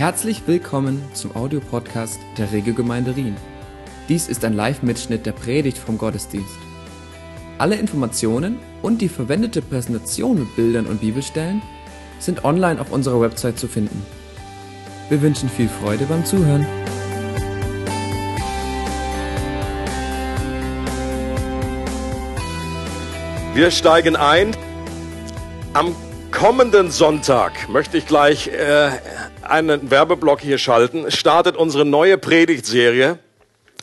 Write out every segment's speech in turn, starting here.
Herzlich willkommen zum Audiopodcast der Regelgemeinde Rien. Dies ist ein Live-Mitschnitt der Predigt vom Gottesdienst. Alle Informationen und die verwendete Präsentation mit Bildern und Bibelstellen sind online auf unserer Website zu finden. Wir wünschen viel Freude beim Zuhören. Wir steigen ein. Am kommenden Sonntag möchte ich gleich äh, einen Werbeblock hier schalten. Startet unsere neue Predigtserie.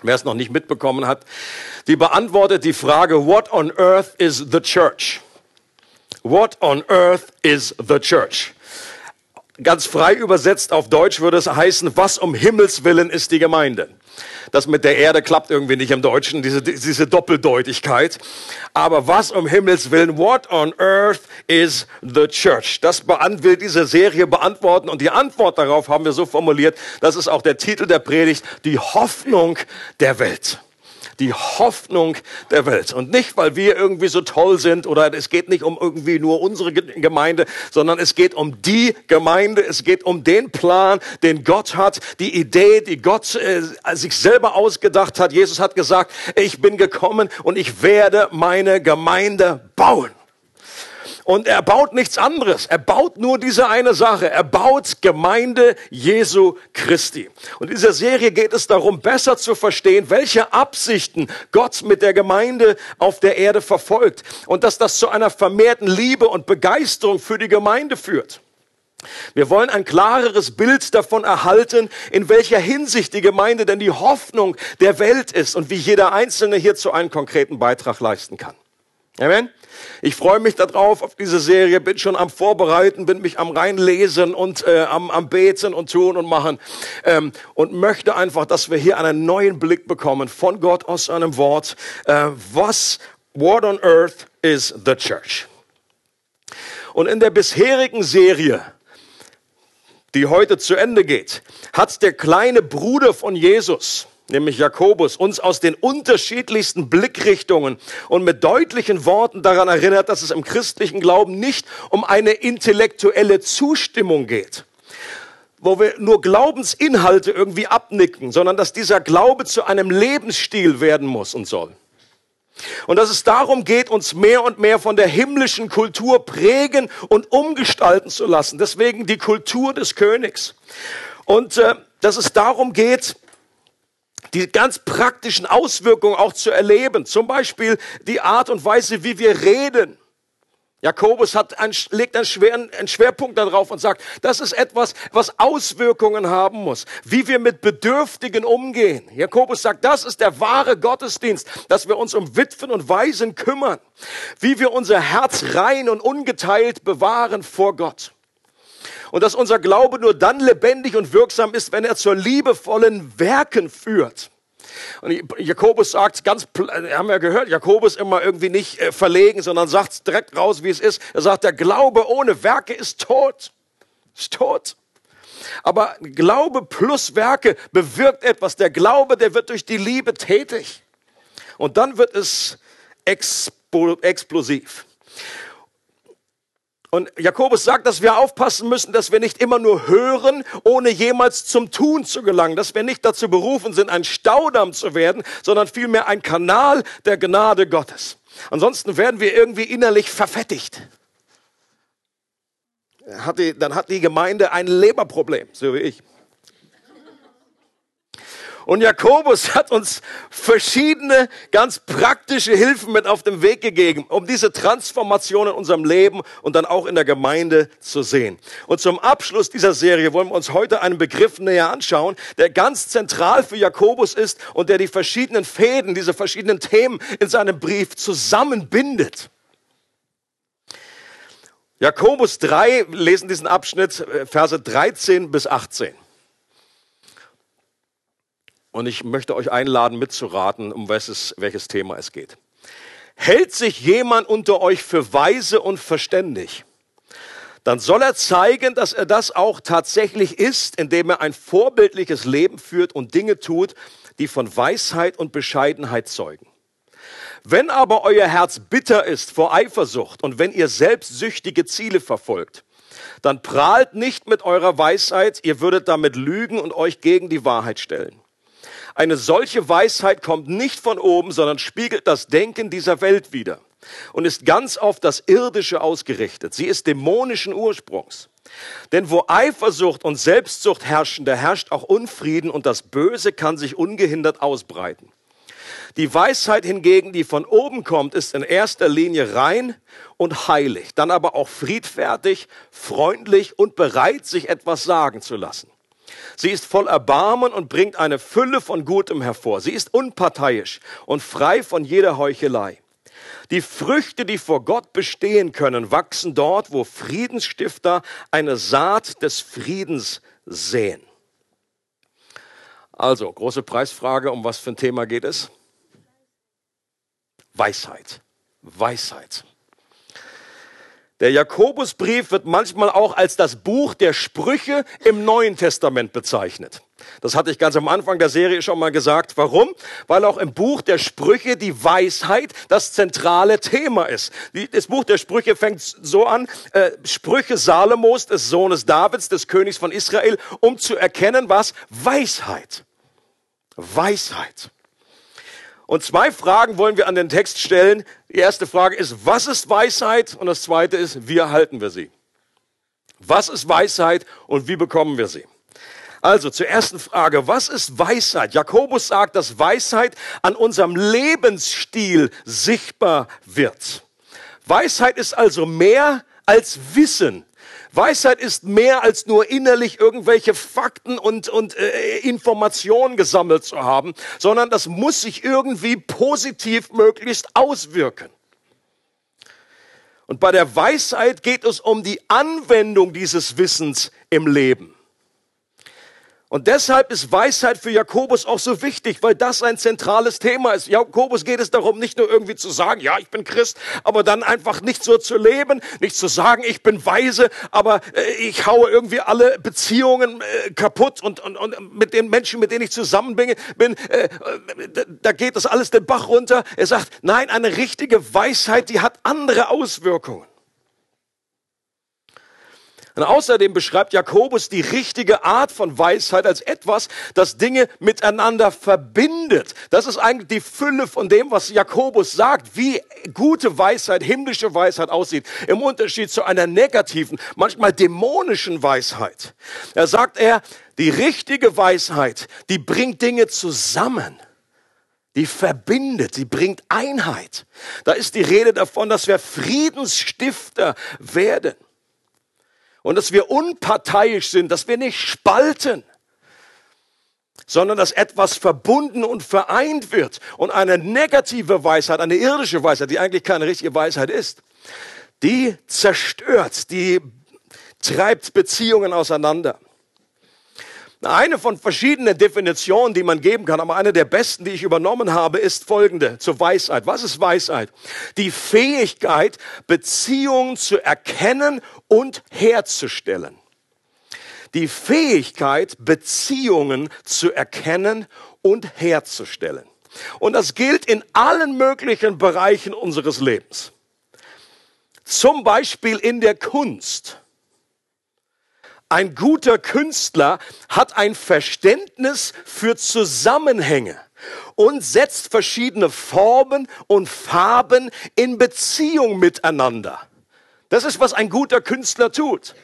Wer es noch nicht mitbekommen hat, die beantwortet die Frage, what on earth is the church? What on earth is the church? Ganz frei übersetzt auf Deutsch würde es heißen, was um Himmels willen ist die Gemeinde? Das mit der Erde klappt irgendwie nicht im Deutschen, diese, diese Doppeldeutigkeit. Aber was um Himmels Willen, what on earth is the church? Das will diese Serie beantworten und die Antwort darauf haben wir so formuliert, das ist auch der Titel der Predigt, die Hoffnung der Welt die Hoffnung der Welt. Und nicht, weil wir irgendwie so toll sind oder es geht nicht um irgendwie nur unsere Gemeinde, sondern es geht um die Gemeinde, es geht um den Plan, den Gott hat, die Idee, die Gott äh, sich selber ausgedacht hat. Jesus hat gesagt, ich bin gekommen und ich werde meine Gemeinde bauen. Und er baut nichts anderes. Er baut nur diese eine Sache. Er baut Gemeinde Jesu Christi. Und in dieser Serie geht es darum, besser zu verstehen, welche Absichten Gott mit der Gemeinde auf der Erde verfolgt. Und dass das zu einer vermehrten Liebe und Begeisterung für die Gemeinde führt. Wir wollen ein klareres Bild davon erhalten, in welcher Hinsicht die Gemeinde denn die Hoffnung der Welt ist und wie jeder Einzelne hierzu einen konkreten Beitrag leisten kann. Amen. Ich freue mich darauf, auf diese Serie, bin schon am Vorbereiten, bin mich am reinlesen und äh, am, am Beten und tun und machen ähm, und möchte einfach, dass wir hier einen neuen Blick bekommen von Gott aus seinem Wort. Äh, was, what on earth is the church? Und in der bisherigen Serie, die heute zu Ende geht, hat der kleine Bruder von Jesus, nämlich Jakobus, uns aus den unterschiedlichsten Blickrichtungen und mit deutlichen Worten daran erinnert, dass es im christlichen Glauben nicht um eine intellektuelle Zustimmung geht, wo wir nur Glaubensinhalte irgendwie abnicken, sondern dass dieser Glaube zu einem Lebensstil werden muss und soll. Und dass es darum geht, uns mehr und mehr von der himmlischen Kultur prägen und umgestalten zu lassen. Deswegen die Kultur des Königs. Und äh, dass es darum geht, die ganz praktischen Auswirkungen auch zu erleben. Zum Beispiel die Art und Weise, wie wir reden. Jakobus hat ein, legt einen, schweren, einen Schwerpunkt darauf und sagt, das ist etwas, was Auswirkungen haben muss, wie wir mit Bedürftigen umgehen. Jakobus sagt, das ist der wahre Gottesdienst, dass wir uns um Witwen und Waisen kümmern, wie wir unser Herz rein und ungeteilt bewahren vor Gott. Und dass unser Glaube nur dann lebendig und wirksam ist, wenn er zur liebevollen Werken führt. Und Jakobus sagt ganz, haben wir gehört, Jakobus immer irgendwie nicht äh, verlegen, sondern sagt direkt raus, wie es ist. Er sagt, der Glaube ohne Werke ist tot. Ist tot. Aber Glaube plus Werke bewirkt etwas. Der Glaube, der wird durch die Liebe tätig. Und dann wird es explosiv. Und Jakobus sagt, dass wir aufpassen müssen, dass wir nicht immer nur hören, ohne jemals zum Tun zu gelangen, dass wir nicht dazu berufen sind, ein Staudamm zu werden, sondern vielmehr ein Kanal der Gnade Gottes. Ansonsten werden wir irgendwie innerlich verfettigt. dann hat die Gemeinde ein Leberproblem, so wie ich. Und Jakobus hat uns verschiedene ganz praktische Hilfen mit auf den Weg gegeben, um diese Transformation in unserem Leben und dann auch in der Gemeinde zu sehen. Und zum Abschluss dieser Serie wollen wir uns heute einen Begriff näher anschauen, der ganz zentral für Jakobus ist und der die verschiedenen Fäden, diese verschiedenen Themen in seinem Brief zusammenbindet. Jakobus 3, lesen diesen Abschnitt, äh, Verse 13 bis 18. Und ich möchte euch einladen, mitzuraten, um welches, welches Thema es geht. Hält sich jemand unter euch für weise und verständig? Dann soll er zeigen, dass er das auch tatsächlich ist, indem er ein vorbildliches Leben führt und Dinge tut, die von Weisheit und Bescheidenheit zeugen. Wenn aber euer Herz bitter ist vor Eifersucht und wenn ihr selbstsüchtige Ziele verfolgt, dann prahlt nicht mit eurer Weisheit, ihr würdet damit lügen und euch gegen die Wahrheit stellen. Eine solche Weisheit kommt nicht von oben, sondern spiegelt das Denken dieser Welt wider und ist ganz auf das Irdische ausgerichtet. Sie ist dämonischen Ursprungs. Denn wo Eifersucht und Selbstsucht herrschen, da herrscht auch Unfrieden und das Böse kann sich ungehindert ausbreiten. Die Weisheit hingegen, die von oben kommt, ist in erster Linie rein und heilig, dann aber auch friedfertig, freundlich und bereit, sich etwas sagen zu lassen. Sie ist voll Erbarmen und bringt eine Fülle von Gutem hervor. Sie ist unparteiisch und frei von jeder Heuchelei. Die Früchte, die vor Gott bestehen können, wachsen dort, wo Friedensstifter eine Saat des Friedens säen. Also, große Preisfrage, um was für ein Thema geht es? Weisheit. Weisheit. Der Jakobusbrief wird manchmal auch als das Buch der Sprüche im Neuen Testament bezeichnet. Das hatte ich ganz am Anfang der Serie schon mal gesagt. Warum? Weil auch im Buch der Sprüche die Weisheit das zentrale Thema ist. Das Buch der Sprüche fängt so an, äh, Sprüche Salomos, des Sohnes Davids, des Königs von Israel, um zu erkennen, was Weisheit. Weisheit. Und zwei Fragen wollen wir an den Text stellen. Die erste Frage ist, was ist Weisheit? Und das zweite ist, wie erhalten wir sie? Was ist Weisheit und wie bekommen wir sie? Also zur ersten Frage, was ist Weisheit? Jakobus sagt, dass Weisheit an unserem Lebensstil sichtbar wird. Weisheit ist also mehr als Wissen. Weisheit ist mehr als nur innerlich irgendwelche Fakten und, und äh, Informationen gesammelt zu haben, sondern das muss sich irgendwie positiv möglichst auswirken. Und bei der Weisheit geht es um die Anwendung dieses Wissens im Leben. Und deshalb ist Weisheit für Jakobus auch so wichtig, weil das ein zentrales Thema ist. Jakobus geht es darum, nicht nur irgendwie zu sagen, ja, ich bin Christ, aber dann einfach nicht so zu leben, nicht zu sagen, ich bin weise, aber äh, ich haue irgendwie alle Beziehungen äh, kaputt und, und, und mit den Menschen, mit denen ich zusammen bin, bin äh, da geht das alles den Bach runter. Er sagt, nein, eine richtige Weisheit, die hat andere Auswirkungen. Und außerdem beschreibt Jakobus die richtige Art von Weisheit als etwas, das Dinge miteinander verbindet. Das ist eigentlich die Fülle von dem, was Jakobus sagt, wie gute Weisheit, himmlische Weisheit aussieht, im Unterschied zu einer negativen, manchmal dämonischen Weisheit. Er sagt er, die richtige Weisheit, die bringt Dinge zusammen die verbindet, sie bringt Einheit. Da ist die Rede davon, dass wir Friedensstifter werden und dass wir unparteiisch sind, dass wir nicht spalten, sondern dass etwas verbunden und vereint wird. Und eine negative Weisheit, eine irdische Weisheit, die eigentlich keine richtige Weisheit ist, die zerstört, die treibt Beziehungen auseinander. Eine von verschiedenen Definitionen, die man geben kann, aber eine der besten, die ich übernommen habe, ist folgende zur Weisheit. Was ist Weisheit? Die Fähigkeit, Beziehungen zu erkennen und herzustellen. Die Fähigkeit, Beziehungen zu erkennen und herzustellen. Und das gilt in allen möglichen Bereichen unseres Lebens. Zum Beispiel in der Kunst ein guter Künstler hat ein Verständnis für Zusammenhänge und setzt verschiedene Formen und Farben in Beziehung miteinander. Das ist, was ein guter Künstler tut.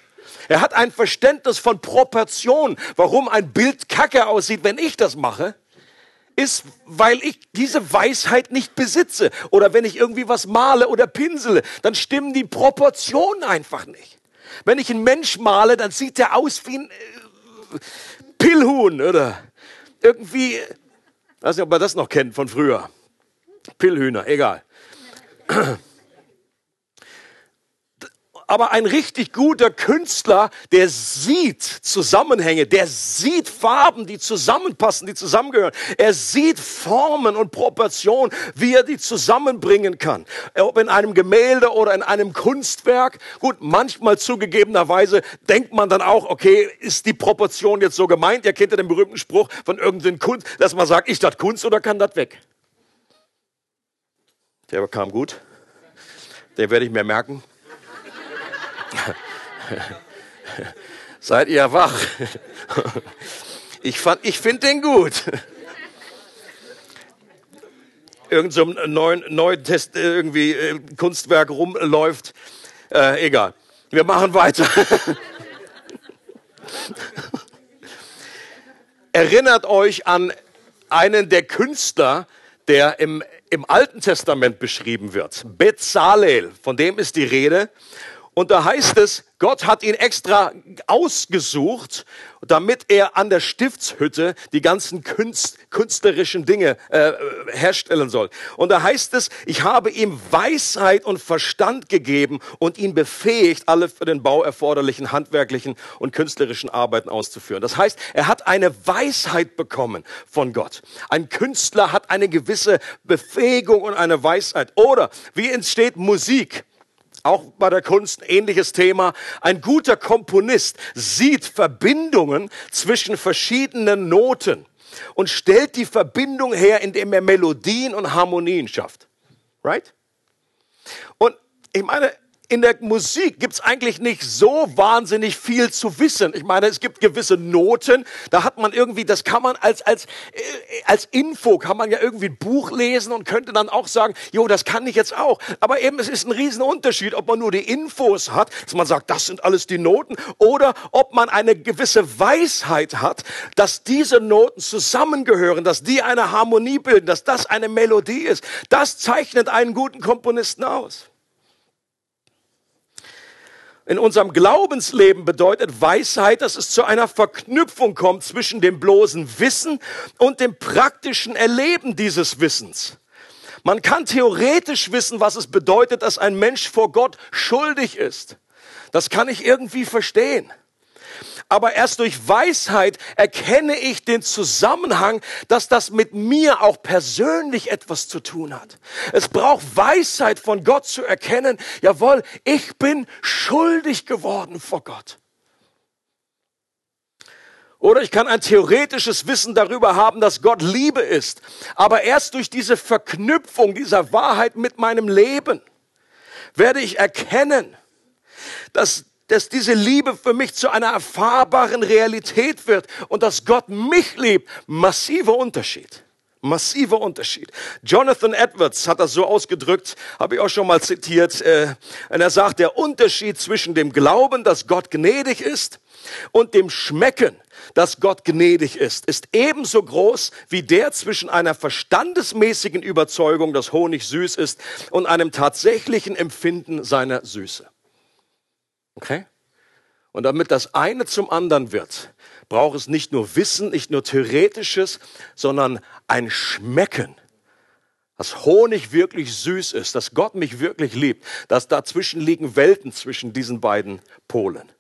Er hat ein Verständnis von Proportion, warum ein Bild kacke aussieht, wenn ich das mache ist, weil ich diese Weisheit nicht besitze. Oder wenn ich irgendwie was male oder pinsele, dann stimmen die Proportionen einfach nicht. Wenn ich einen Mensch male, dann sieht er aus wie ein äh, Pillhuhn oder irgendwie, weiß nicht, ob man das noch kennt von früher. Pillhühner, egal aber ein richtig guter Künstler, der sieht Zusammenhänge, der sieht Farben, die zusammenpassen, die zusammengehören. Er sieht Formen und Proportionen, wie er die zusammenbringen kann. Ob in einem Gemälde oder in einem Kunstwerk. Gut, manchmal zugegebenerweise denkt man dann auch, okay, ist die Proportion jetzt so gemeint? Ihr kennt ja den berühmten Spruch von irgendeinem Kunst, dass man sagt, ist das Kunst oder kann das weg? Der kam gut. Den werde ich mir merken. Seid ihr wach? Ich, ich finde den gut. Irgend so ein neuen, neuen Test, irgendwie äh, Kunstwerk rumläuft. Äh, egal. Wir machen weiter. Erinnert euch an einen der Künstler, der im, im Alten Testament beschrieben wird. Bezalel, von dem ist die Rede. Und da heißt es, Gott hat ihn extra ausgesucht, damit er an der Stiftshütte die ganzen Künst, künstlerischen Dinge äh, herstellen soll. Und da heißt es, ich habe ihm Weisheit und Verstand gegeben und ihn befähigt, alle für den Bau erforderlichen handwerklichen und künstlerischen Arbeiten auszuführen. Das heißt, er hat eine Weisheit bekommen von Gott. Ein Künstler hat eine gewisse Befähigung und eine Weisheit. Oder wie entsteht Musik? Auch bei der Kunst ein ähnliches Thema. Ein guter Komponist sieht Verbindungen zwischen verschiedenen Noten und stellt die Verbindung her, indem er Melodien und Harmonien schafft. Right? Und ich meine, in der Musik gibt's eigentlich nicht so wahnsinnig viel zu wissen. Ich meine, es gibt gewisse Noten, da hat man irgendwie, das kann man als, als, äh, als Info, kann man ja irgendwie ein Buch lesen und könnte dann auch sagen, jo, das kann ich jetzt auch. Aber eben, es ist ein Riesenunterschied, ob man nur die Infos hat, dass man sagt, das sind alles die Noten, oder ob man eine gewisse Weisheit hat, dass diese Noten zusammengehören, dass die eine Harmonie bilden, dass das eine Melodie ist. Das zeichnet einen guten Komponisten aus. In unserem Glaubensleben bedeutet Weisheit, dass es zu einer Verknüpfung kommt zwischen dem bloßen Wissen und dem praktischen Erleben dieses Wissens. Man kann theoretisch wissen, was es bedeutet, dass ein Mensch vor Gott schuldig ist. Das kann ich irgendwie verstehen aber erst durch Weisheit erkenne ich den Zusammenhang, dass das mit mir auch persönlich etwas zu tun hat. Es braucht Weisheit von Gott zu erkennen, jawohl, ich bin schuldig geworden vor Gott. Oder ich kann ein theoretisches Wissen darüber haben, dass Gott Liebe ist. Aber erst durch diese Verknüpfung dieser Wahrheit mit meinem Leben werde ich erkennen, dass dass diese Liebe für mich zu einer erfahrbaren Realität wird und dass Gott mich liebt. Massiver Unterschied. Massiver Unterschied. Jonathan Edwards hat das so ausgedrückt, habe ich auch schon mal zitiert. Äh, und er sagt, der Unterschied zwischen dem Glauben, dass Gott gnädig ist, und dem Schmecken, dass Gott gnädig ist, ist ebenso groß wie der zwischen einer verstandesmäßigen Überzeugung, dass Honig süß ist, und einem tatsächlichen Empfinden seiner Süße. Okay? Und damit das eine zum anderen wird, braucht es nicht nur Wissen, nicht nur Theoretisches, sondern ein Schmecken. Dass Honig wirklich süß ist, dass Gott mich wirklich liebt, dass dazwischen liegen Welten zwischen diesen beiden Polen.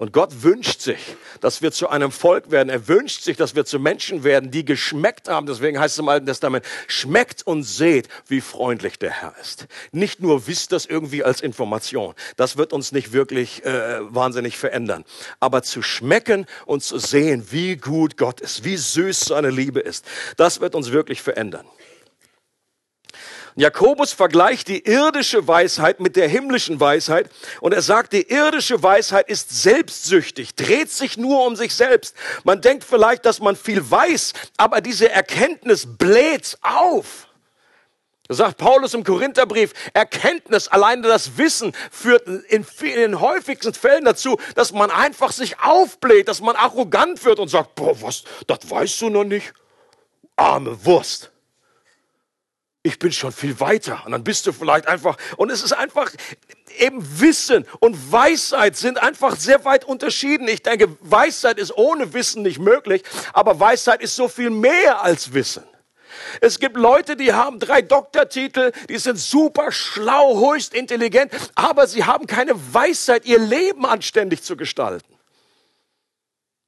Und Gott wünscht sich, dass wir zu einem Volk werden. Er wünscht sich, dass wir zu Menschen werden, die geschmeckt haben. Deswegen heißt es im Alten Testament, schmeckt und seht, wie freundlich der Herr ist. Nicht nur wisst das irgendwie als Information. Das wird uns nicht wirklich äh, wahnsinnig verändern. Aber zu schmecken und zu sehen, wie gut Gott ist, wie süß seine Liebe ist, das wird uns wirklich verändern. Jakobus vergleicht die irdische Weisheit mit der himmlischen Weisheit und er sagt, die irdische Weisheit ist selbstsüchtig, dreht sich nur um sich selbst. Man denkt vielleicht, dass man viel weiß, aber diese Erkenntnis bläht auf. Das sagt Paulus im Korintherbrief, Erkenntnis, alleine das Wissen führt in, in den häufigsten Fällen dazu, dass man einfach sich aufbläht, dass man arrogant wird und sagt, boah, was, das weißt du noch nicht? Arme Wurst ich bin schon viel weiter. Und dann bist du vielleicht einfach, und es ist einfach, eben Wissen und Weisheit sind einfach sehr weit unterschieden. Ich denke, Weisheit ist ohne Wissen nicht möglich, aber Weisheit ist so viel mehr als Wissen. Es gibt Leute, die haben drei Doktortitel, die sind super schlau, höchst intelligent, aber sie haben keine Weisheit, ihr Leben anständig zu gestalten.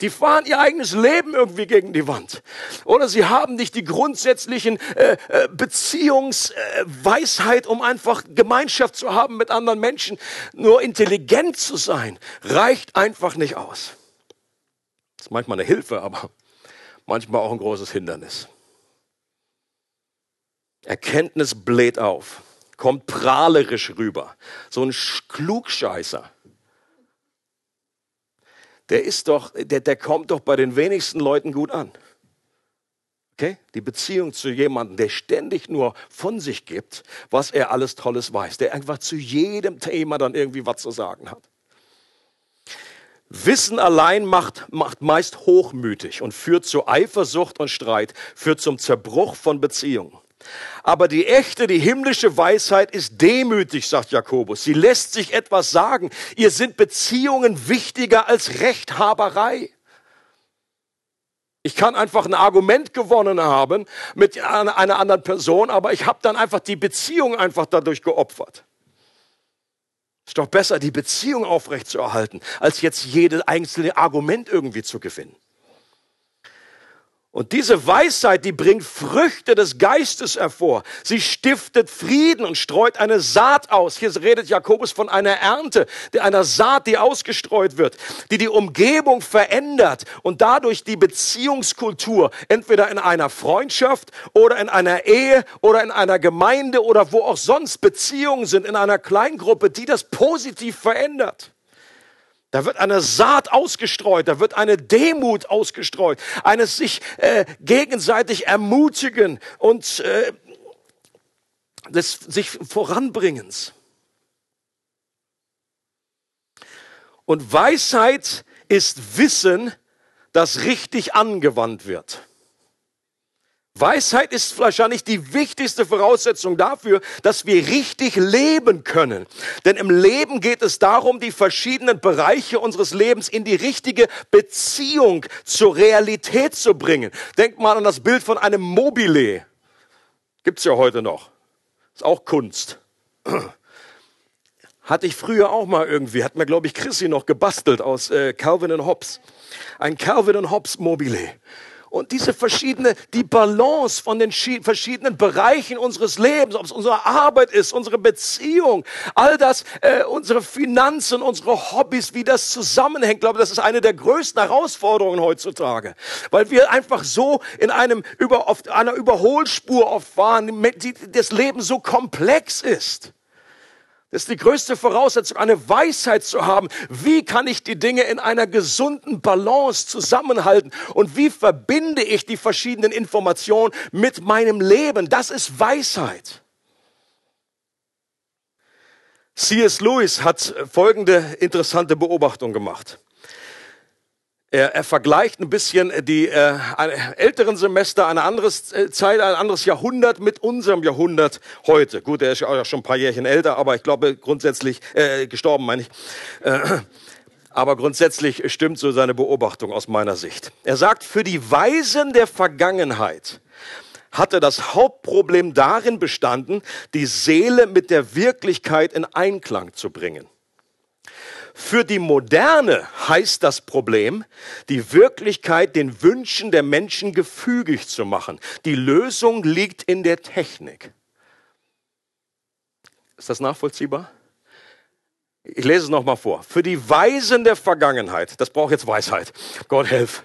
Die fahren ihr eigenes Leben irgendwie gegen die Wand. Oder sie haben nicht die grundsätzlichen äh, äh, Beziehungsweisheit, um einfach Gemeinschaft zu haben mit anderen Menschen. Nur intelligent zu sein, reicht einfach nicht aus. Das ist manchmal eine Hilfe, aber manchmal auch ein großes Hindernis. Erkenntnis bläht auf, kommt prahlerisch rüber. So ein Klugscheißer der ist doch, der, der kommt doch bei den wenigsten Leuten gut an. Okay? Die Beziehung zu jemandem, der ständig nur von sich gibt, was er alles Tolles weiß, der einfach zu jedem Thema dann irgendwie was zu sagen hat. Wissen allein macht, macht meist hochmütig und führt zu Eifersucht und Streit, führt zum Zerbruch von Beziehungen. Aber die echte, die himmlische Weisheit ist demütig, sagt Jakobus. Sie lässt sich etwas sagen. Ihr sind Beziehungen wichtiger als Rechthaberei. Ich kann einfach ein Argument gewonnen haben mit einer anderen Person, aber ich habe dann einfach die Beziehung einfach dadurch geopfert. Ist doch besser, die Beziehung aufrechtzuerhalten, als jetzt jedes einzelne Argument irgendwie zu gewinnen. Und diese Weisheit, die bringt Früchte des Geistes hervor. Sie stiftet Frieden und streut eine Saat aus. Hier redet Jakobus von einer Ernte, einer Saat, die ausgestreut wird, die die Umgebung verändert und dadurch die Beziehungskultur entweder in einer Freundschaft oder in einer Ehe oder in einer Gemeinde oder wo auch sonst Beziehungen sind, in einer Kleingruppe, die das positiv verändert. Da wird eine Saat ausgestreut, da wird eine Demut ausgestreut, eines sich äh, gegenseitig ermutigen und äh, des sich voranbringens. Und Weisheit ist Wissen, das richtig angewandt wird. Weisheit ist wahrscheinlich die wichtigste Voraussetzung dafür, dass wir richtig leben können. Denn im Leben geht es darum, die verschiedenen Bereiche unseres Lebens in die richtige Beziehung zur Realität zu bringen. Denkt mal an das Bild von einem Mobile. Gibt's ja heute noch. Ist auch Kunst. Hatte ich früher auch mal irgendwie, hat mir glaube ich Chrissy noch gebastelt aus äh, Calvin Hobbes. Ein Calvin Hobbes Mobile und diese verschiedene, die Balance von den verschiedenen Bereichen unseres Lebens, ob es unsere Arbeit ist, unsere Beziehung, all das, äh, unsere Finanzen, unsere Hobbys, wie das zusammenhängt, ich glaube, das ist eine der größten Herausforderungen heutzutage, weil wir einfach so in einem über, auf einer Überholspur oft fahren, die, das Leben so komplex ist. Das ist die größte Voraussetzung, eine Weisheit zu haben. Wie kann ich die Dinge in einer gesunden Balance zusammenhalten? Und wie verbinde ich die verschiedenen Informationen mit meinem Leben? Das ist Weisheit. C.S. Lewis hat folgende interessante Beobachtung gemacht. Er, er vergleicht ein bisschen die äh, älteren Semester, eine andere äh, Zeit, ein anderes Jahrhundert mit unserem Jahrhundert heute. Gut, er ist ja schon ein paar Jährchen älter, aber ich glaube grundsätzlich, äh, gestorben meine ich. Äh, aber grundsätzlich stimmt so seine Beobachtung aus meiner Sicht. Er sagt, für die Weisen der Vergangenheit hatte das Hauptproblem darin bestanden, die Seele mit der Wirklichkeit in Einklang zu bringen. Für die Moderne heißt das Problem, die Wirklichkeit den Wünschen der Menschen gefügig zu machen. Die Lösung liegt in der Technik. Ist das nachvollziehbar? Ich lese es nochmal vor. Für die Weisen der Vergangenheit, das braucht jetzt Weisheit, Gott helf.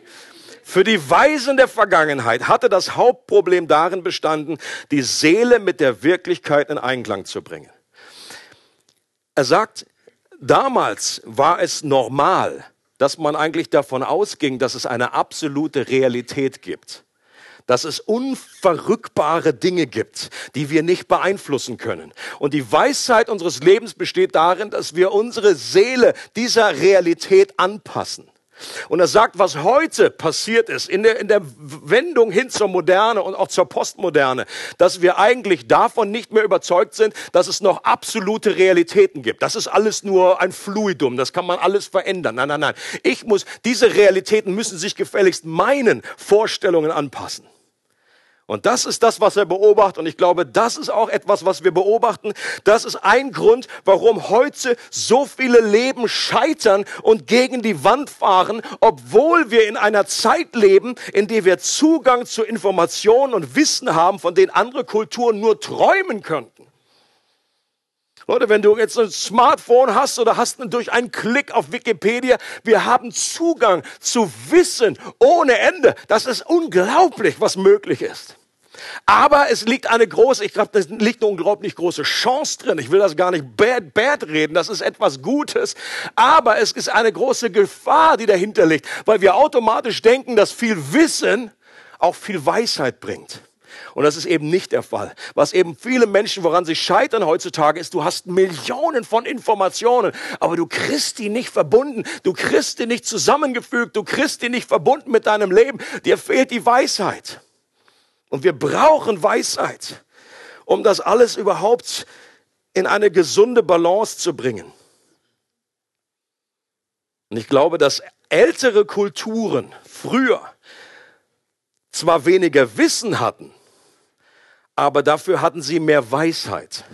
Für die Weisen der Vergangenheit hatte das Hauptproblem darin bestanden, die Seele mit der Wirklichkeit in Einklang zu bringen. Er sagt, Damals war es normal, dass man eigentlich davon ausging, dass es eine absolute Realität gibt. Dass es unverrückbare Dinge gibt, die wir nicht beeinflussen können. Und die Weisheit unseres Lebens besteht darin, dass wir unsere Seele dieser Realität anpassen. Und er sagt, was heute passiert ist, in der, in der Wendung hin zur Moderne und auch zur Postmoderne, dass wir eigentlich davon nicht mehr überzeugt sind, dass es noch absolute Realitäten gibt. Das ist alles nur ein Fluidum, das kann man alles verändern. Nein, nein, nein. Ich muss, diese Realitäten müssen sich gefälligst meinen Vorstellungen anpassen. Und das ist das, was er beobachtet. Und ich glaube, das ist auch etwas, was wir beobachten. Das ist ein Grund, warum heute so viele Leben scheitern und gegen die Wand fahren, obwohl wir in einer Zeit leben, in der wir Zugang zu Informationen und Wissen haben, von denen andere Kulturen nur träumen könnten. Leute, wenn du jetzt ein Smartphone hast oder hast durch einen Klick auf Wikipedia, wir haben Zugang zu Wissen ohne Ende. Das ist unglaublich, was möglich ist. Aber es liegt eine große, ich glaube, das liegt eine unglaublich große Chance drin. Ich will das gar nicht bad, bad reden, das ist etwas Gutes. Aber es ist eine große Gefahr, die dahinter liegt, weil wir automatisch denken, dass viel Wissen auch viel Weisheit bringt. Und das ist eben nicht der Fall. Was eben viele Menschen, woran sie scheitern heutzutage, ist, du hast Millionen von Informationen, aber du kriegst die nicht verbunden, du kriegst die nicht zusammengefügt, du kriegst die nicht verbunden mit deinem Leben. Dir fehlt die Weisheit. Und wir brauchen Weisheit, um das alles überhaupt in eine gesunde Balance zu bringen. Und ich glaube, dass ältere Kulturen früher zwar weniger Wissen hatten, aber dafür hatten sie mehr Weisheit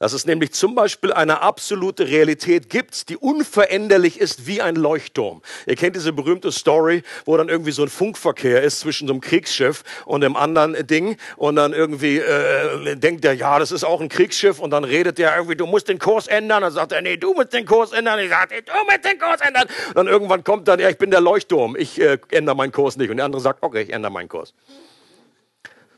dass es nämlich zum Beispiel eine absolute Realität gibt, die unveränderlich ist wie ein Leuchtturm. Ihr kennt diese berühmte Story, wo dann irgendwie so ein Funkverkehr ist zwischen so einem Kriegsschiff und dem anderen Ding und dann irgendwie äh, denkt er, ja, das ist auch ein Kriegsschiff und dann redet der irgendwie, du musst den Kurs ändern. Dann sagt er, nee, du musst den Kurs ändern. Ich sage, du musst den Kurs ändern. Und dann irgendwann kommt dann, ja, ich bin der Leuchtturm, ich äh, ändere meinen Kurs nicht. Und der andere sagt, okay, ich ändere meinen Kurs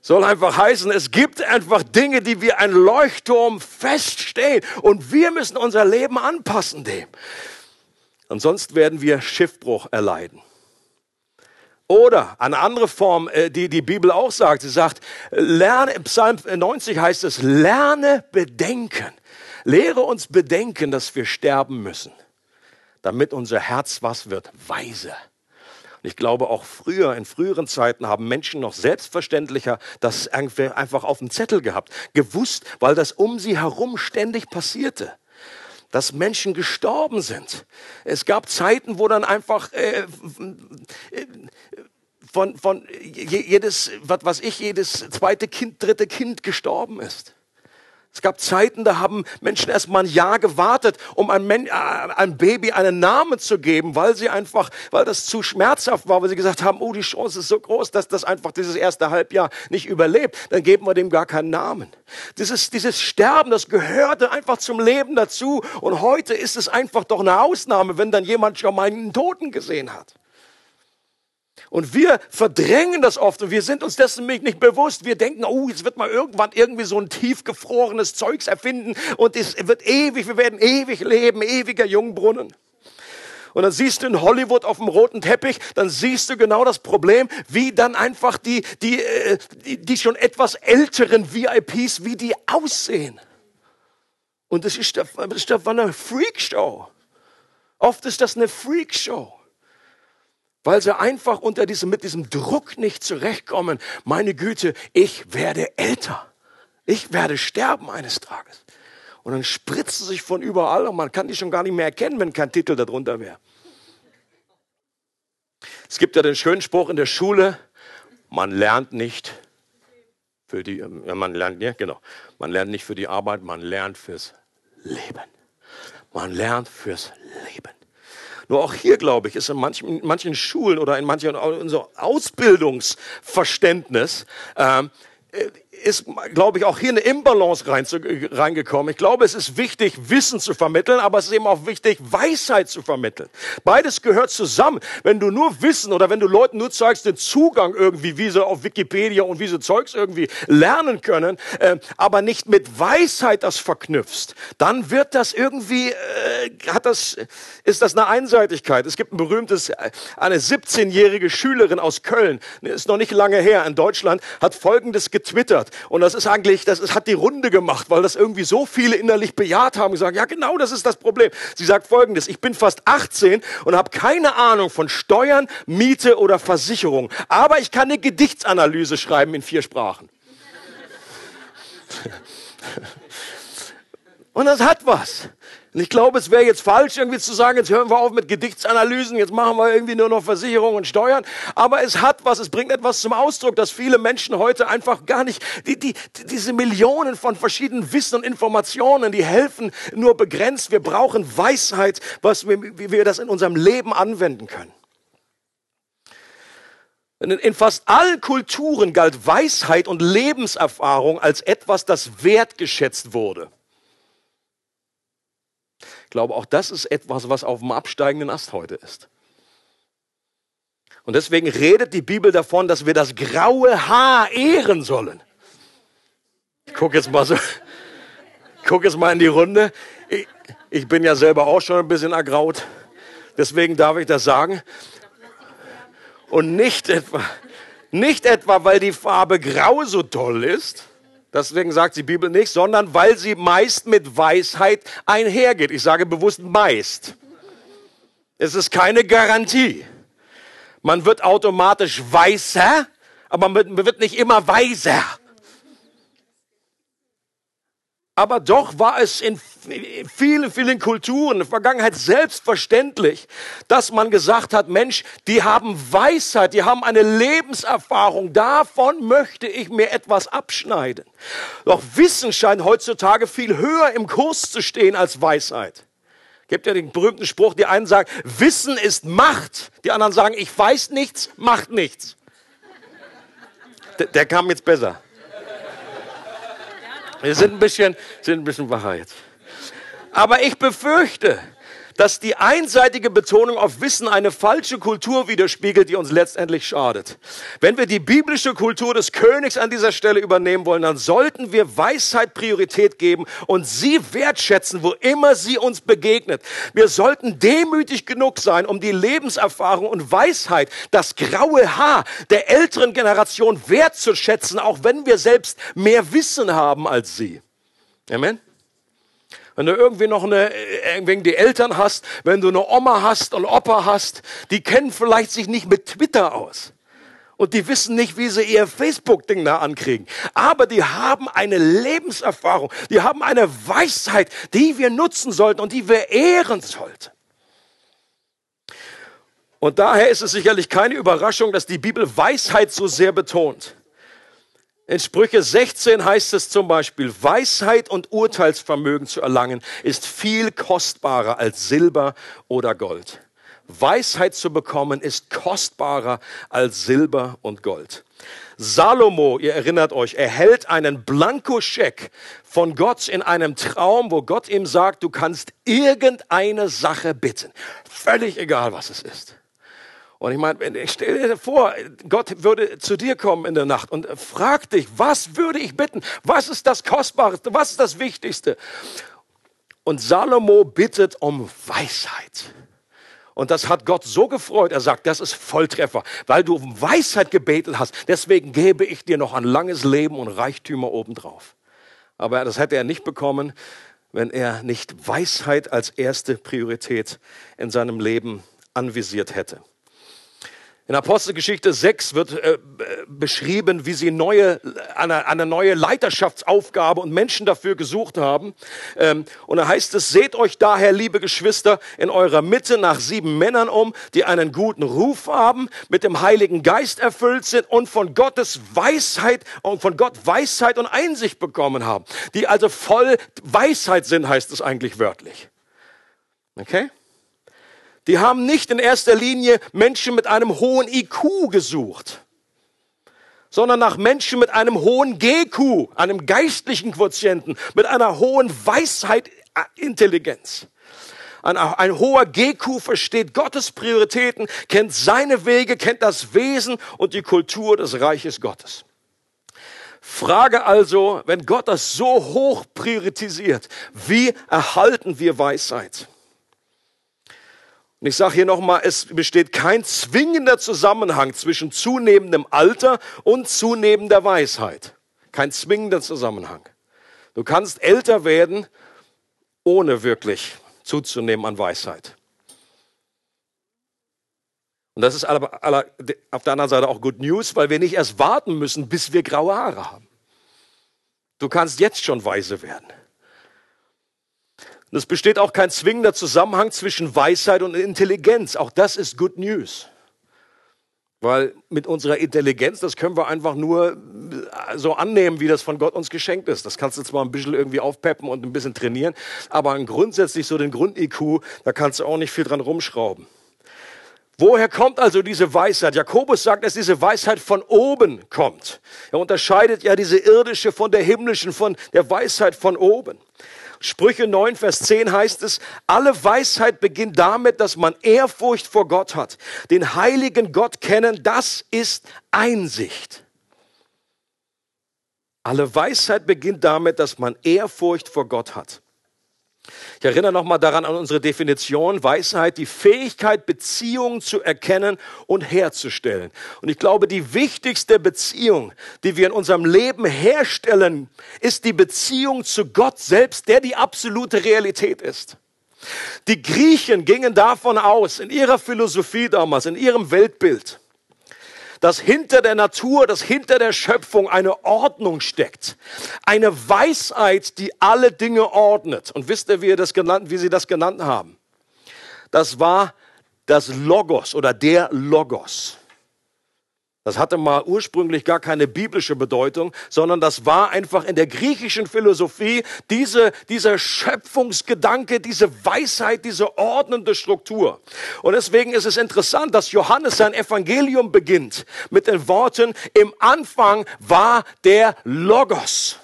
soll einfach heißen, es gibt einfach Dinge, die wie ein Leuchtturm feststehen und wir müssen unser Leben anpassen dem. Ansonsten werden wir Schiffbruch erleiden. Oder eine andere Form, äh, die die Bibel auch sagt, sie sagt, lerne, Psalm 90 heißt es, lerne bedenken. Lehre uns bedenken, dass wir sterben müssen, damit unser Herz was wird? Weise. Und ich glaube, auch früher, in früheren Zeiten haben Menschen noch selbstverständlicher das einfach auf dem Zettel gehabt, gewusst, weil das um sie herum ständig passierte dass Menschen gestorben sind. Es gab Zeiten, wo dann einfach äh, von, von jedes, was ich, jedes zweite Kind, dritte Kind gestorben ist. Es gab Zeiten, da haben Menschen erst mal ein Jahr gewartet, um einem, äh, einem Baby einen Namen zu geben, weil sie einfach, weil das zu schmerzhaft war, weil sie gesagt haben, oh, die Chance ist so groß, dass das einfach dieses erste Halbjahr nicht überlebt. Dann geben wir dem gar keinen Namen. Dieses, dieses Sterben, das gehörte einfach zum Leben dazu. Und heute ist es einfach doch eine Ausnahme, wenn dann jemand schon mal einen Toten gesehen hat. Und wir verdrängen das oft und wir sind uns dessen nicht bewusst. Wir denken, oh, jetzt wird mal irgendwann irgendwie so ein tiefgefrorenes Zeugs erfinden und es wird ewig, wir werden ewig leben, ewiger Jungbrunnen. Und dann siehst du in Hollywood auf dem roten Teppich, dann siehst du genau das Problem, wie dann einfach die, die, äh, die, die schon etwas älteren VIPs, wie die aussehen. Und das ist, das ist eine Freakshow. Oft ist das eine Freakshow weil sie einfach unter diesem, mit diesem Druck nicht zurechtkommen. Meine Güte, ich werde älter. Ich werde sterben eines Tages. Und dann spritzen sie sich von überall und man kann die schon gar nicht mehr erkennen, wenn kein Titel darunter wäre. Es gibt ja den schönen Spruch in der Schule, man lernt nicht für die, ja, man lernt, ja, genau, man lernt nicht für die Arbeit, man lernt fürs Leben. Man lernt fürs Leben. Nur auch hier, glaube ich, ist in manchen, in manchen Schulen oder in manchen in so Ausbildungsverständnis ähm, äh, ist, glaube ich, auch hier eine Imbalance rein zu, reingekommen. Ich glaube, es ist wichtig, Wissen zu vermitteln, aber es ist eben auch wichtig, Weisheit zu vermitteln. Beides gehört zusammen. Wenn du nur Wissen oder wenn du Leuten nur zeigst den Zugang irgendwie, wie sie auf Wikipedia und wie sie Zeugs irgendwie lernen können, äh, aber nicht mit Weisheit das verknüpfst, dann wird das irgendwie, äh, hat das, ist das eine Einseitigkeit. Es gibt ein berühmtes, äh, eine 17-jährige Schülerin aus Köln, ist noch nicht lange her in Deutschland, hat Folgendes getwittert. Und das ist eigentlich, das ist, hat die Runde gemacht, weil das irgendwie so viele innerlich bejaht haben und gesagt, ja genau, das ist das Problem. Sie sagt folgendes, ich bin fast 18 und habe keine Ahnung von Steuern, Miete oder Versicherung. Aber ich kann eine Gedichtsanalyse schreiben in vier Sprachen. Und das hat was. Und ich glaube, es wäre jetzt falsch, irgendwie zu sagen, jetzt hören wir auf mit Gedichtsanalysen, jetzt machen wir irgendwie nur noch Versicherungen und Steuern. Aber es hat was, es bringt etwas zum Ausdruck, dass viele Menschen heute einfach gar nicht, die, die, diese Millionen von verschiedenen Wissen und Informationen, die helfen nur begrenzt. Wir brauchen Weisheit, was wir, wie wir das in unserem Leben anwenden können. In fast allen Kulturen galt Weisheit und Lebenserfahrung als etwas, das wertgeschätzt wurde glaube, auch das ist etwas, was auf dem absteigenden Ast heute ist. Und deswegen redet die Bibel davon, dass wir das graue Haar ehren sollen. Ich gucke jetzt mal so, guck jetzt mal in die Runde. Ich, ich bin ja selber auch schon ein bisschen ergraut. Deswegen darf ich das sagen. Und nicht etwa, nicht etwa, weil die Farbe grau so toll ist. Deswegen sagt die Bibel nicht, sondern weil sie meist mit Weisheit einhergeht. Ich sage bewusst meist. Es ist keine Garantie. Man wird automatisch weißer, aber man wird nicht immer weiser. Aber doch war es in vielen, vielen Kulturen in der Vergangenheit selbstverständlich, dass man gesagt hat, Mensch, die haben Weisheit, die haben eine Lebenserfahrung, davon möchte ich mir etwas abschneiden. Doch Wissen scheint heutzutage viel höher im Kurs zu stehen als Weisheit. Gibt ja den berühmten Spruch, die einen sagen, Wissen ist Macht, die anderen sagen, ich weiß nichts, macht nichts. Der, der kam jetzt besser. Wir sind ein bisschen, sind ein bisschen wacher jetzt. Aber ich befürchte, dass die einseitige Betonung auf Wissen eine falsche Kultur widerspiegelt, die uns letztendlich schadet. Wenn wir die biblische Kultur des Königs an dieser Stelle übernehmen wollen, dann sollten wir Weisheit Priorität geben und sie wertschätzen, wo immer sie uns begegnet. Wir sollten demütig genug sein, um die Lebenserfahrung und Weisheit, das graue Haar der älteren Generation wertzuschätzen, auch wenn wir selbst mehr Wissen haben als sie. Amen. Wenn du irgendwie noch eine, irgendwie die Eltern hast, wenn du eine Oma hast und Opa hast, die kennen vielleicht sich nicht mit Twitter aus. Und die wissen nicht, wie sie ihr Facebook-Ding da ankriegen. Aber die haben eine Lebenserfahrung. Die haben eine Weisheit, die wir nutzen sollten und die wir ehren sollten. Und daher ist es sicherlich keine Überraschung, dass die Bibel Weisheit so sehr betont. In Sprüche 16 heißt es zum Beispiel, Weisheit und Urteilsvermögen zu erlangen ist viel kostbarer als Silber oder Gold. Weisheit zu bekommen ist kostbarer als Silber und Gold. Salomo, ihr erinnert euch, erhält einen Blankoscheck von Gott in einem Traum, wo Gott ihm sagt, du kannst irgendeine Sache bitten. Völlig egal, was es ist. Und ich meine, stell dir vor, Gott würde zu dir kommen in der Nacht und fragt dich, was würde ich bitten? Was ist das Kostbarste? Was ist das Wichtigste? Und Salomo bittet um Weisheit. Und das hat Gott so gefreut. Er sagt, das ist Volltreffer, weil du um Weisheit gebetet hast. Deswegen gebe ich dir noch ein langes Leben und Reichtümer obendrauf. Aber das hätte er nicht bekommen, wenn er nicht Weisheit als erste Priorität in seinem Leben anvisiert hätte. In Apostelgeschichte 6 wird äh, beschrieben, wie sie neue, eine, eine, neue Leiterschaftsaufgabe und Menschen dafür gesucht haben. Ähm, und da heißt es, seht euch daher, liebe Geschwister, in eurer Mitte nach sieben Männern um, die einen guten Ruf haben, mit dem Heiligen Geist erfüllt sind und von Gottes Weisheit und von Gott Weisheit und Einsicht bekommen haben. Die also voll Weisheit sind, heißt es eigentlich wörtlich. Okay? Die haben nicht in erster Linie Menschen mit einem hohen IQ gesucht, sondern nach Menschen mit einem hohen GQ, einem geistlichen Quotienten, mit einer hohen Weisheit, äh, Intelligenz. Ein, ein, hoher GQ versteht Gottes Prioritäten, kennt seine Wege, kennt das Wesen und die Kultur des Reiches Gottes. Frage also, wenn Gott das so hoch priorisiert, wie erhalten wir Weisheit? Und ich sage hier nochmal, es besteht kein zwingender Zusammenhang zwischen zunehmendem Alter und zunehmender Weisheit. Kein zwingender Zusammenhang. Du kannst älter werden, ohne wirklich zuzunehmen an Weisheit. Und das ist auf der anderen Seite auch Good News, weil wir nicht erst warten müssen, bis wir graue Haare haben. Du kannst jetzt schon weise werden. Und es besteht auch kein zwingender Zusammenhang zwischen Weisheit und Intelligenz. Auch das ist Good News. Weil mit unserer Intelligenz, das können wir einfach nur so annehmen, wie das von Gott uns geschenkt ist. Das kannst du zwar ein bisschen irgendwie aufpeppen und ein bisschen trainieren, aber grundsätzlich so den Grund-IQ, da kannst du auch nicht viel dran rumschrauben. Woher kommt also diese Weisheit? Jakobus sagt, dass diese Weisheit von oben kommt. Er unterscheidet ja diese irdische von der himmlischen, von der Weisheit von oben. Sprüche 9, Vers 10 heißt es, alle Weisheit beginnt damit, dass man Ehrfurcht vor Gott hat. Den heiligen Gott kennen, das ist Einsicht. Alle Weisheit beginnt damit, dass man Ehrfurcht vor Gott hat. Ich erinnere nochmal daran an unsere Definition. Weisheit, die Fähigkeit, Beziehungen zu erkennen und herzustellen. Und ich glaube, die wichtigste Beziehung, die wir in unserem Leben herstellen, ist die Beziehung zu Gott selbst, der die absolute Realität ist. Die Griechen gingen davon aus, in ihrer Philosophie damals, in ihrem Weltbild, dass hinter der Natur, dass hinter der Schöpfung eine Ordnung steckt. Eine Weisheit, die alle Dinge ordnet. Und wisst ihr, wie, ihr das genannt, wie sie das genannt haben? Das war das Logos oder der Logos. Das hatte mal ursprünglich gar keine biblische Bedeutung, sondern das war einfach in der griechischen Philosophie diese, dieser Schöpfungsgedanke, diese Weisheit, diese ordnende Struktur. Und deswegen ist es interessant, dass Johannes sein Evangelium beginnt mit den Worten, im Anfang war der Logos.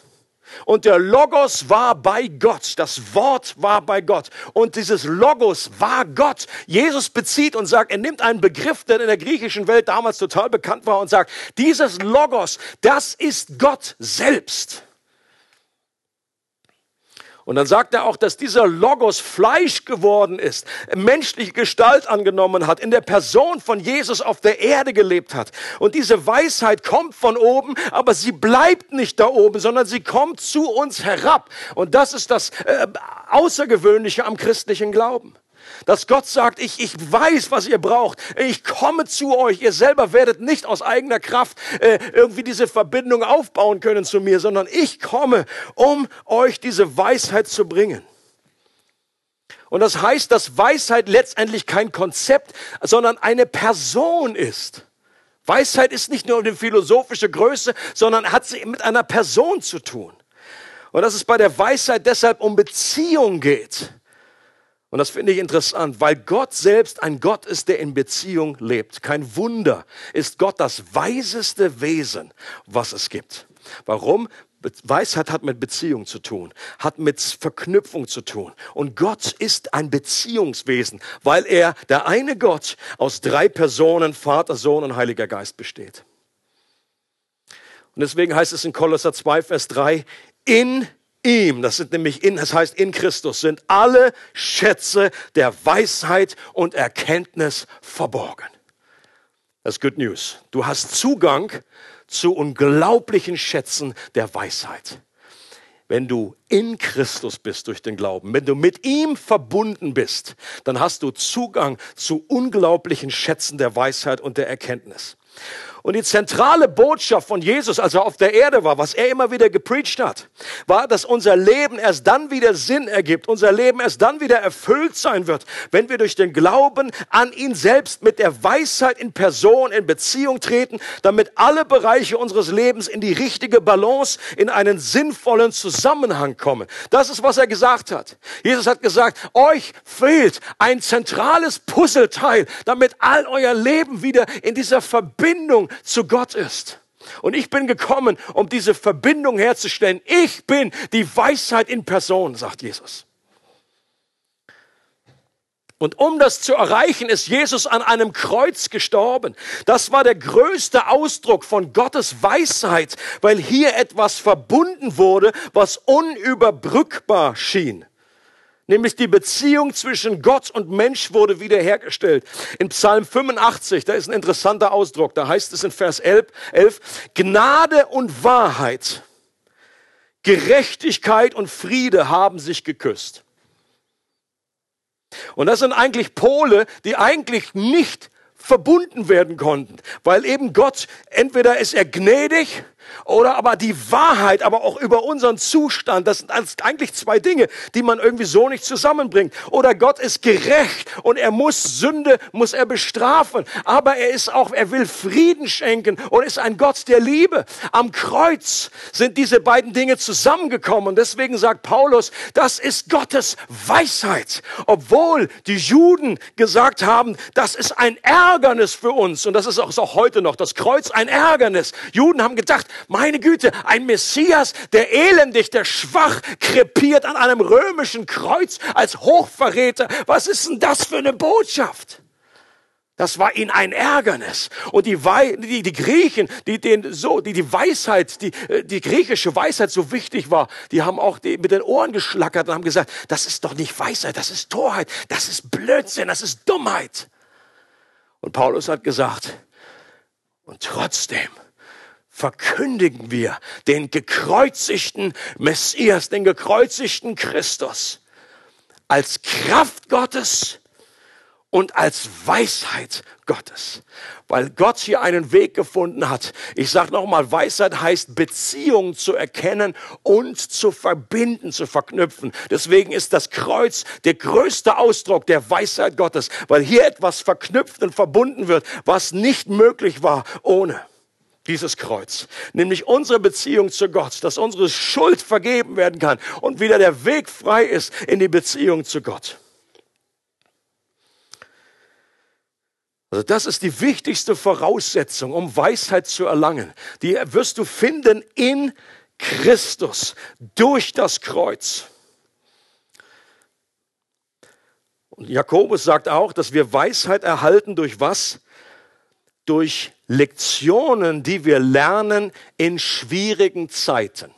Und der Logos war bei Gott. Das Wort war bei Gott. Und dieses Logos war Gott. Jesus bezieht und sagt, er nimmt einen Begriff, der in der griechischen Welt damals total bekannt war und sagt, dieses Logos, das ist Gott selbst. Und dann sagt er auch, dass dieser Logos Fleisch geworden ist, menschliche Gestalt angenommen hat, in der Person von Jesus auf der Erde gelebt hat. Und diese Weisheit kommt von oben, aber sie bleibt nicht da oben, sondern sie kommt zu uns herab. Und das ist das äh, Außergewöhnliche am christlichen Glauben. Dass Gott sagt, ich, ich weiß, was ihr braucht. Ich komme zu euch. Ihr selber werdet nicht aus eigener Kraft äh, irgendwie diese Verbindung aufbauen können zu mir, sondern ich komme, um euch diese Weisheit zu bringen. Und das heißt, dass Weisheit letztendlich kein Konzept, sondern eine Person ist. Weisheit ist nicht nur eine philosophische Größe, sondern hat sie mit einer Person zu tun. Und dass es bei der Weisheit deshalb um Beziehung geht. Und das finde ich interessant, weil Gott selbst ein Gott ist, der in Beziehung lebt. Kein Wunder ist Gott das weiseste Wesen, was es gibt. Warum? Weisheit hat mit Beziehung zu tun, hat mit Verknüpfung zu tun. Und Gott ist ein Beziehungswesen, weil er, der eine Gott, aus drei Personen, Vater, Sohn und Heiliger Geist besteht. Und deswegen heißt es in Kolosser 2, Vers 3, in ihm, das sind nämlich in, das heißt in Christus, sind alle Schätze der Weisheit und Erkenntnis verborgen. Das ist Good News. Du hast Zugang zu unglaublichen Schätzen der Weisheit. Wenn du in Christus bist durch den Glauben, wenn du mit ihm verbunden bist, dann hast du Zugang zu unglaublichen Schätzen der Weisheit und der Erkenntnis. Und die zentrale Botschaft von Jesus, als er auf der Erde war, was er immer wieder gepreacht hat, war, dass unser Leben erst dann wieder Sinn ergibt, unser Leben erst dann wieder erfüllt sein wird, wenn wir durch den Glauben an ihn selbst mit der Weisheit in Person in Beziehung treten, damit alle Bereiche unseres Lebens in die richtige Balance, in einen sinnvollen Zusammenhang kommen. Das ist, was er gesagt hat. Jesus hat gesagt, euch fehlt ein zentrales Puzzleteil, damit all euer Leben wieder in dieser Verbindung zu Gott ist. Und ich bin gekommen, um diese Verbindung herzustellen. Ich bin die Weisheit in Person, sagt Jesus. Und um das zu erreichen, ist Jesus an einem Kreuz gestorben. Das war der größte Ausdruck von Gottes Weisheit, weil hier etwas verbunden wurde, was unüberbrückbar schien nämlich die Beziehung zwischen Gott und Mensch wurde wiederhergestellt. In Psalm 85, da ist ein interessanter Ausdruck, da heißt es in Vers 11, 11 Gnade und Wahrheit, Gerechtigkeit und Friede haben sich geküsst. Und das sind eigentlich Pole, die eigentlich nicht verbunden werden konnten, weil eben Gott entweder ist er gnädig oder aber die Wahrheit, aber auch über unseren Zustand. Das sind eigentlich zwei Dinge, die man irgendwie so nicht zusammenbringt. Oder Gott ist gerecht und er muss Sünde, muss er bestrafen. Aber er ist auch, er will Frieden schenken und ist ein Gott der Liebe. Am Kreuz sind diese beiden Dinge zusammengekommen. Und deswegen sagt Paulus, das ist Gottes Weisheit. Obwohl die Juden gesagt haben, das ist ein Ärgernis für uns. Und das ist auch, ist auch heute noch das Kreuz ein Ärgernis. Juden haben gedacht, Meine Güte, ein Messias, der elendig, der schwach, krepiert an einem römischen Kreuz als Hochverräter. Was ist denn das für eine Botschaft? Das war ihnen ein Ärgernis. Und die, die, die Griechen, die, den, so, die, die Weisheit, die, äh, die griechische Weisheit so wichtig war, die haben auch die, mit den Ohren geschlackert und haben gesagt, das ist doch nicht Weisheit, das ist Torheit, das ist Blödsinn, das ist Dummheit. Und Paulus hat gesagt, und trotzdem verkündigen wir den gekreuzigten Messias, den gekreuzigten Christus als Kraft Gottes und als Weisheit Gottes, weil Gott hier einen Weg gefunden hat. Ich sage nochmal, Weisheit heißt Beziehung zu erkennen und zu verbinden, zu verknüpfen. Deswegen ist das Kreuz der größte Ausdruck der Weisheit Gottes, weil hier etwas verknüpft und verbunden wird, was nicht möglich war ohne dieses Kreuz, nämlich unsere Beziehung zu Gott, dass unsere Schuld vergeben werden kann und wieder der Weg frei ist in die Beziehung zu Gott. Also das ist die wichtigste Voraussetzung, um Weisheit zu erlangen. Die wirst du finden in Christus durch das Kreuz. Und Jakobus sagt auch, dass wir Weisheit erhalten durch was? Durch Lektionen, die wir lernen in schwierigen Zeiten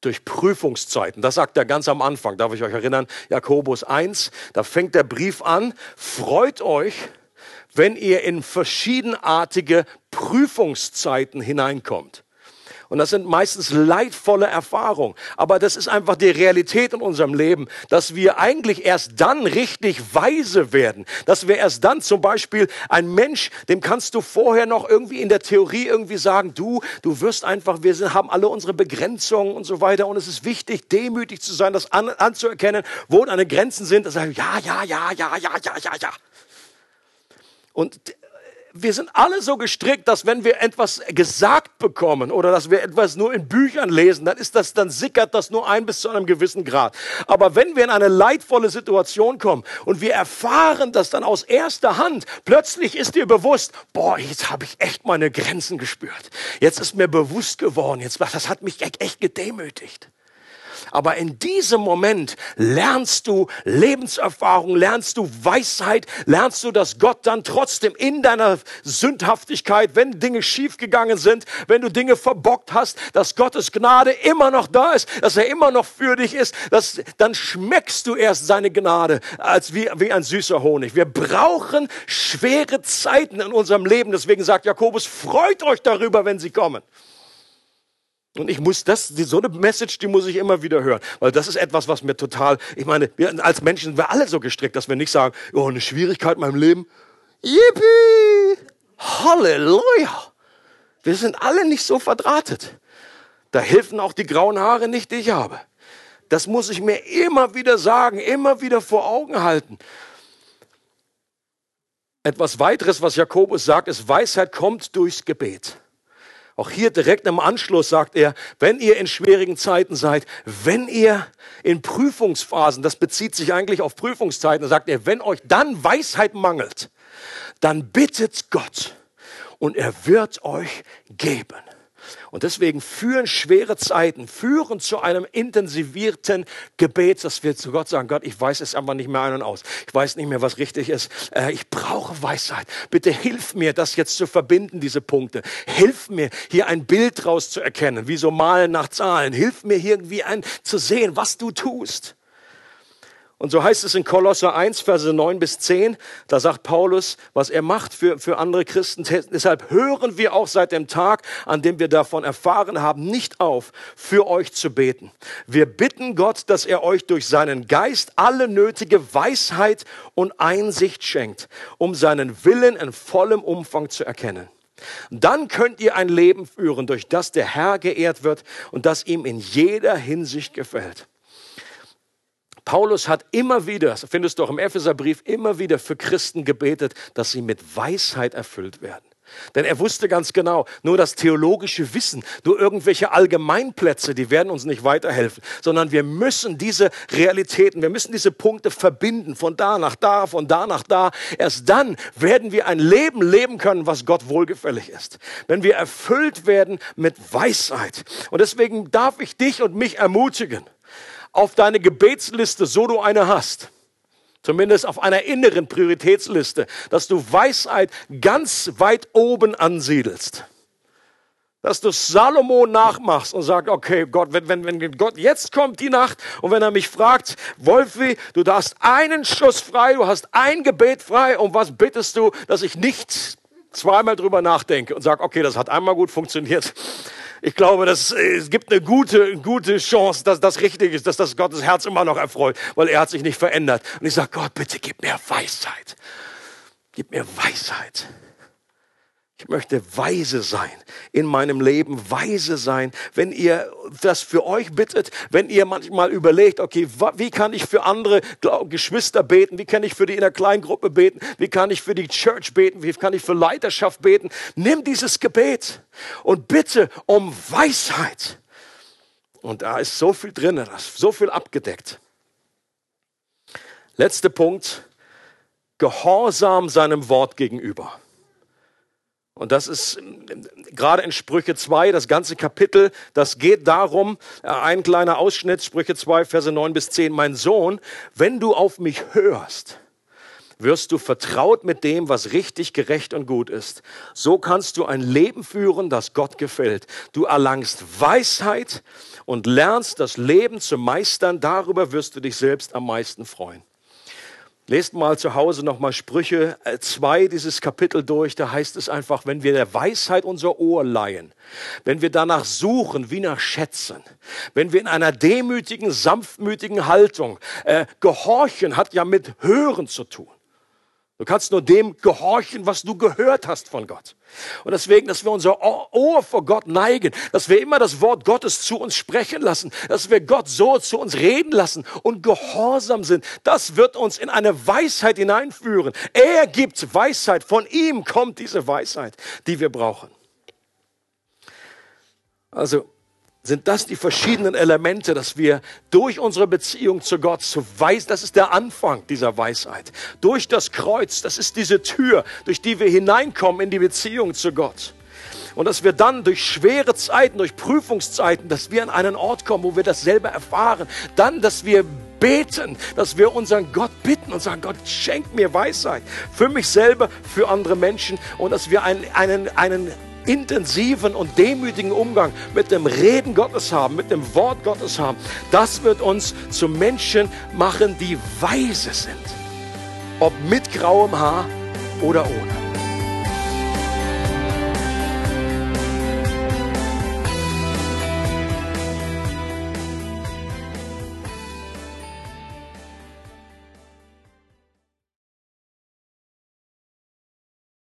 durch Prüfungszeiten. Das sagt er ganz am Anfang. Darf ich euch erinnern? Jakobus 1, da fängt der Brief an. Freut euch, wenn ihr in verschiedenartige Prüfungszeiten hineinkommt. Und das sind meistens leidvolle Erfahrungen. Aber das ist einfach die Realität in unserem Leben, dass wir eigentlich erst dann richtig weise werden. Dass wir erst dann zum Beispiel ein Mensch, dem kannst du vorher noch irgendwie in der Theorie irgendwie sagen, du, du wirst einfach, wir sind, haben alle unsere Begrenzungen und so weiter. Und es ist wichtig, demütig zu sein, das an, anzuerkennen, wo deine Grenzen sind. Das sagen, ja, ja, ja, ja, ja, ja, ja, ja. Und wir sind alle so gestrickt, dass wenn wir etwas gesagt bekommen oder dass wir etwas nur in Büchern lesen, dann ist das, dann sickert das nur ein bis zu einem gewissen Grad. Aber wenn wir in eine leidvolle Situation kommen und wir erfahren das dann aus erster Hand, plötzlich ist dir bewusst, boah, jetzt habe ich echt meine Grenzen gespürt. Jetzt ist mir bewusst geworden, jetzt, das hat mich echt gedemütigt. Aber in diesem Moment lernst du Lebenserfahrung, lernst du Weisheit, lernst du, dass Gott dann trotzdem in deiner Sündhaftigkeit, wenn Dinge schiefgegangen sind, wenn du Dinge verbockt hast, dass Gottes Gnade immer noch da ist, dass er immer noch für dich ist, dass, dann schmeckst du erst seine Gnade als wie, wie ein süßer Honig. Wir brauchen schwere Zeiten in unserem Leben. Deswegen sagt Jakobus, freut euch darüber, wenn sie kommen. Und ich muss das, so eine Message, die muss ich immer wieder hören. Weil das ist etwas, was mir total, ich meine, wir als Menschen sind wir alle so gestrickt, dass wir nicht sagen, oh, eine Schwierigkeit in meinem Leben. Yippie! Halleluja! Wir sind alle nicht so verdrahtet. Da helfen auch die grauen Haare nicht, die ich habe. Das muss ich mir immer wieder sagen, immer wieder vor Augen halten. Etwas weiteres, was Jakobus sagt, ist, Weisheit kommt durchs Gebet. Auch hier direkt im Anschluss sagt er, wenn ihr in schwierigen Zeiten seid, wenn ihr in Prüfungsphasen, das bezieht sich eigentlich auf Prüfungszeiten, sagt er, wenn euch dann Weisheit mangelt, dann bittet Gott und er wird euch geben. Und deswegen führen schwere Zeiten, führen zu einem intensivierten Gebet, dass wir zu Gott sagen, Gott, ich weiß es einfach nicht mehr ein und aus. Ich weiß nicht mehr, was richtig ist. Äh, ich brauche Weisheit. Bitte hilf mir, das jetzt zu verbinden, diese Punkte. Hilf mir, hier ein Bild draus zu erkennen, wie so Malen nach Zahlen. Hilf mir irgendwie ein, zu sehen, was du tust. Und so heißt es in Kolosser 1, Verse 9 bis 10, da sagt Paulus, was er macht für, für andere Christen. Deshalb hören wir auch seit dem Tag, an dem wir davon erfahren haben, nicht auf, für euch zu beten. Wir bitten Gott, dass er euch durch seinen Geist alle nötige Weisheit und Einsicht schenkt, um seinen Willen in vollem Umfang zu erkennen. Dann könnt ihr ein Leben führen, durch das der Herr geehrt wird und das ihm in jeder Hinsicht gefällt. Paulus hat immer wieder, findest du auch im Epheserbrief, immer wieder für Christen gebetet, dass sie mit Weisheit erfüllt werden. Denn er wusste ganz genau, nur das theologische Wissen, nur irgendwelche Allgemeinplätze, die werden uns nicht weiterhelfen, sondern wir müssen diese Realitäten, wir müssen diese Punkte verbinden, von da nach da, von da nach da. Erst dann werden wir ein Leben leben können, was Gott wohlgefällig ist. Wenn wir erfüllt werden mit Weisheit. Und deswegen darf ich dich und mich ermutigen, auf deine Gebetsliste, so du eine hast, zumindest auf einer inneren Prioritätsliste, dass du Weisheit ganz weit oben ansiedelst. Dass du Salomo nachmachst und sagst, okay, Gott, wenn, wenn, wenn Gott jetzt kommt die Nacht und wenn er mich fragt, Wolfi, du darfst einen Schuss frei, du hast ein Gebet frei und was bittest du, dass ich nicht zweimal drüber nachdenke und sage, okay, das hat einmal gut funktioniert. Ich glaube, dass, es gibt eine gute, gute Chance, dass das richtig ist, dass das Gottes Herz immer noch erfreut, weil er hat sich nicht verändert. Und ich sage, Gott, bitte gib mir Weisheit. Gib mir Weisheit. Ich möchte weise sein in meinem Leben, weise sein. Wenn ihr das für euch bittet, wenn ihr manchmal überlegt, okay, wie kann ich für andere Geschwister beten? Wie kann ich für die in der Kleingruppe beten? Wie kann ich für die Church beten? Wie kann ich für Leiterschaft beten? Nimm dieses Gebet und bitte um Weisheit. Und da ist so viel drin, da ist so viel abgedeckt. Letzter Punkt. Gehorsam seinem Wort gegenüber. Und das ist gerade in Sprüche 2, das ganze Kapitel, das geht darum, äh, ein kleiner Ausschnitt, Sprüche 2, Verse 9 bis 10, mein Sohn, wenn du auf mich hörst, wirst du vertraut mit dem, was richtig, gerecht und gut ist. So kannst du ein Leben führen, das Gott gefällt. Du erlangst Weisheit und lernst das Leben zu meistern. Darüber wirst du dich selbst am meisten freuen. Lest mal zu Hause nochmal Sprüche 2, äh, dieses Kapitel durch. Da heißt es einfach, wenn wir der Weisheit unser Ohr leihen, wenn wir danach suchen wie nach Schätzen, wenn wir in einer demütigen, sanftmütigen Haltung, äh, Gehorchen hat ja mit Hören zu tun. Du kannst nur dem gehorchen, was du gehört hast von Gott. Und deswegen, dass wir unser Ohr vor Gott neigen, dass wir immer das Wort Gottes zu uns sprechen lassen, dass wir Gott so zu uns reden lassen und gehorsam sind, das wird uns in eine Weisheit hineinführen. Er gibt Weisheit, von ihm kommt diese Weisheit, die wir brauchen. Also sind das die verschiedenen Elemente, dass wir durch unsere Beziehung zu Gott zu weiß, das ist der Anfang dieser Weisheit. Durch das Kreuz, das ist diese Tür, durch die wir hineinkommen in die Beziehung zu Gott. Und dass wir dann durch schwere Zeiten, durch Prüfungszeiten, dass wir an einen Ort kommen, wo wir das selber erfahren. Dann, dass wir beten, dass wir unseren Gott bitten und sagen, Gott, schenk mir Weisheit für mich selber, für andere Menschen und dass wir einen, einen, einen intensiven und demütigen Umgang mit dem Reden Gottes haben, mit dem Wort Gottes haben, das wird uns zu Menschen machen, die weise sind. Ob mit grauem Haar oder ohne.